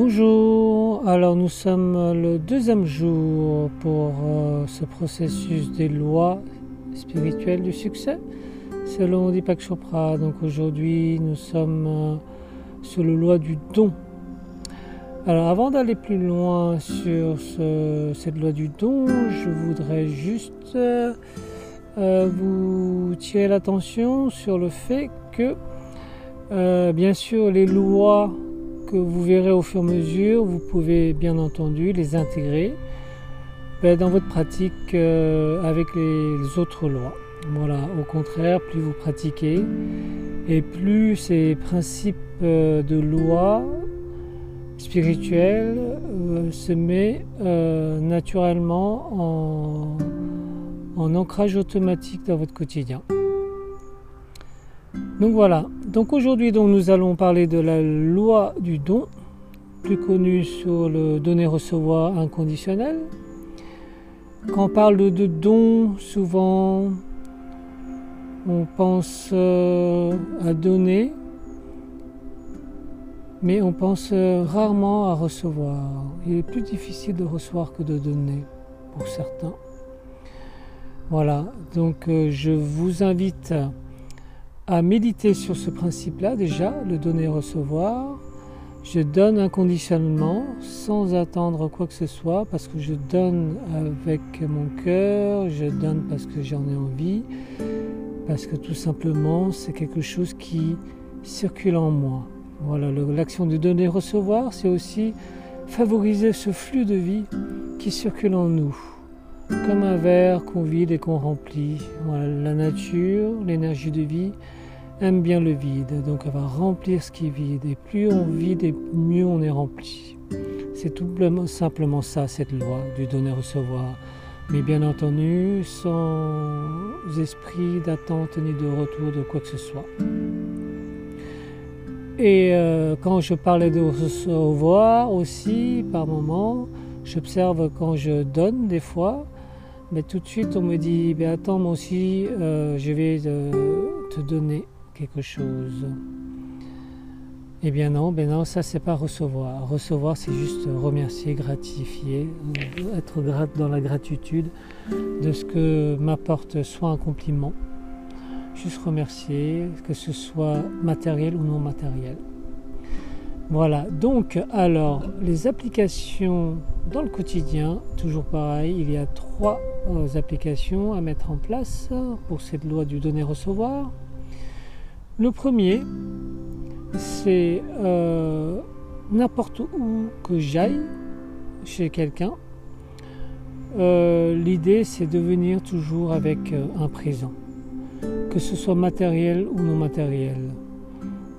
Bonjour, alors nous sommes le deuxième jour pour euh, ce processus des lois spirituelles du succès selon Deepak Chopra. Donc aujourd'hui nous sommes euh, sur le loi du don. Alors avant d'aller plus loin sur cette loi du don, je voudrais juste euh, vous tirer l'attention sur le fait que bien sûr les lois que vous verrez au fur et à mesure, vous pouvez bien entendu les intégrer ben, dans votre pratique euh, avec les autres lois. Voilà, au contraire, plus vous pratiquez et plus ces principes euh, de loi spirituelle euh, se met naturellement en, en ancrage automatique dans votre quotidien. Donc voilà, donc aujourd'hui nous allons parler de la loi du don, plus connue sur le donner-recevoir inconditionnel. Quand on parle de don, souvent on pense euh, à donner, mais on pense euh, rarement à recevoir. Il est plus difficile de recevoir que de donner pour certains. Voilà, donc euh, je vous invite à méditer sur ce principe-là déjà, le donner-recevoir. Je donne inconditionnellement, sans attendre quoi que ce soit, parce que je donne avec mon cœur, je donne parce que j'en ai envie, parce que tout simplement c'est quelque chose qui circule en moi. Voilà, l'action de donner-recevoir, c'est aussi favoriser ce flux de vie qui circule en nous, comme un verre qu'on vide et qu'on remplit. Voilà, la nature, l'énergie de vie, aime bien le vide, donc elle va remplir ce qui est vide. Et plus on vide, et mieux on est rempli. C'est tout simplement ça, cette loi du donner-recevoir. Mais bien entendu, sans esprit d'attente ni de retour de quoi que ce soit. Et euh, quand je parlais de recevoir aussi, par moment, j'observe quand je donne des fois, mais tout de suite on me dit, ben attends, moi aussi, euh, je vais euh, te donner quelque chose. Eh bien non, ben non, ça c'est pas recevoir. Recevoir c'est juste remercier, gratifier, être grate dans la gratitude de ce que m'apporte soit un compliment, juste remercier, que ce soit matériel ou non matériel. Voilà, donc alors les applications dans le quotidien, toujours pareil, il y a trois euh, applications à mettre en place pour cette loi du donner-recevoir. Le premier, c'est euh, n'importe où que j'aille chez quelqu'un, euh, l'idée c'est de venir toujours avec euh, un présent, que ce soit matériel ou non matériel.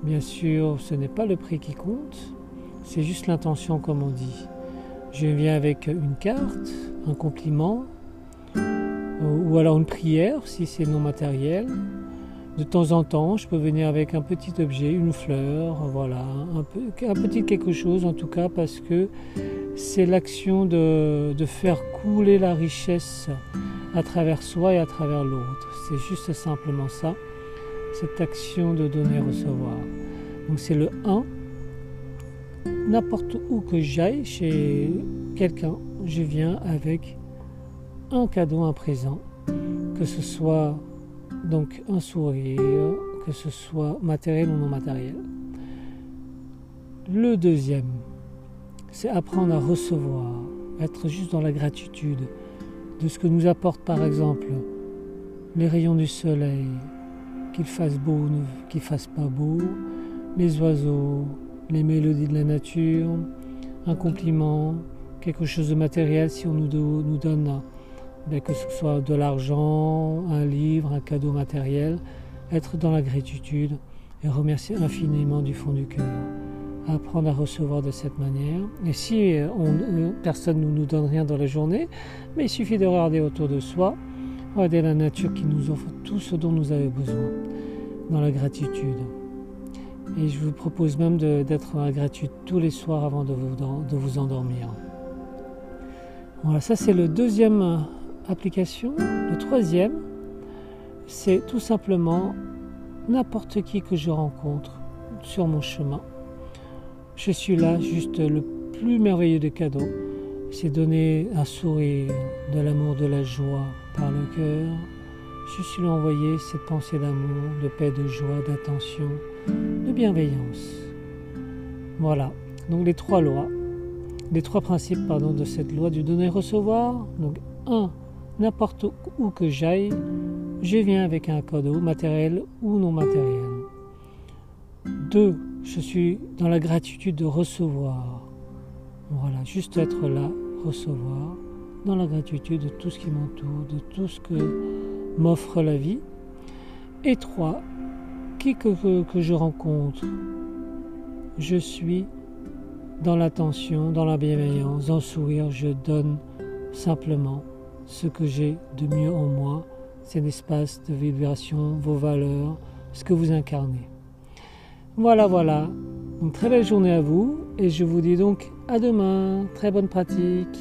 Bien sûr, ce n'est pas le prix qui compte, c'est juste l'intention comme on dit. Je viens avec une carte, un compliment, ou alors une prière si c'est non matériel, de temps en temps, je peux venir avec un petit objet, une fleur, voilà, un, petit quelque chose en tout cas, parce que c'est l'action de, faire couler la richesse à travers soi et à travers l'autre. C'est juste simplement ça, cette action de donner-recevoir. Donc c'est le 1. N'importe où que j'aille chez quelqu'un, je viens avec un cadeau, un présent, que ce soit donc un sourire, que ce soit matériel ou non matériel. Le deuxième, c'est apprendre à recevoir, être juste dans la gratitude de ce que nous apporte par exemple les rayons du soleil, qu'il fasse beau ou qu'il fasse pas beau, les oiseaux, les mélodies de la nature, un compliment, quelque chose de matériel si on nous, nous donne que ce soit de l'argent, un livre, un cadeau matériel, être dans la gratitude et remercier infiniment du fond du cœur. Apprendre à recevoir de cette manière. Et si on, personne ne nous donne rien dans la journée, mais il suffit de regarder autour de soi, regarder la nature qui nous offre tout ce dont nous avons besoin, dans la gratitude. Et je vous propose même d'être dans gratitude tous les soirs avant de vous, de vous endormir. Voilà, ça c'est le deuxième application. Le troisième, c'est tout simplement n'importe qui que je rencontre sur mon chemin. Je suis là, juste le plus merveilleux des cadeaux. C'est donner un sourire, de l'amour, de la joie par le cœur. Je suis là envoyer cette pensée d'amour, de paix, de joie, d'attention, de bienveillance. Voilà, donc les trois lois, les trois principes pardon, de cette loi du donner-recevoir. Donc un, n'importe où que j'aille, je viens avec un cadeau matériel ou non matériel. Deux, je suis dans la gratitude de recevoir. Voilà, juste être là, recevoir, dans la gratitude de tout ce qui m'entoure, de tout ce que m'offre la vie. Et trois, qui que, que je rencontre, je suis dans l'attention, dans la bienveillance, dans le sourire, je donne simplement ce que j'ai de mieux en moi, c'est l'espace de vibration, vos valeurs, ce que vous incarnez. Voilà, voilà. Une très belle journée à vous et je vous dis donc à demain. Très bonne pratique.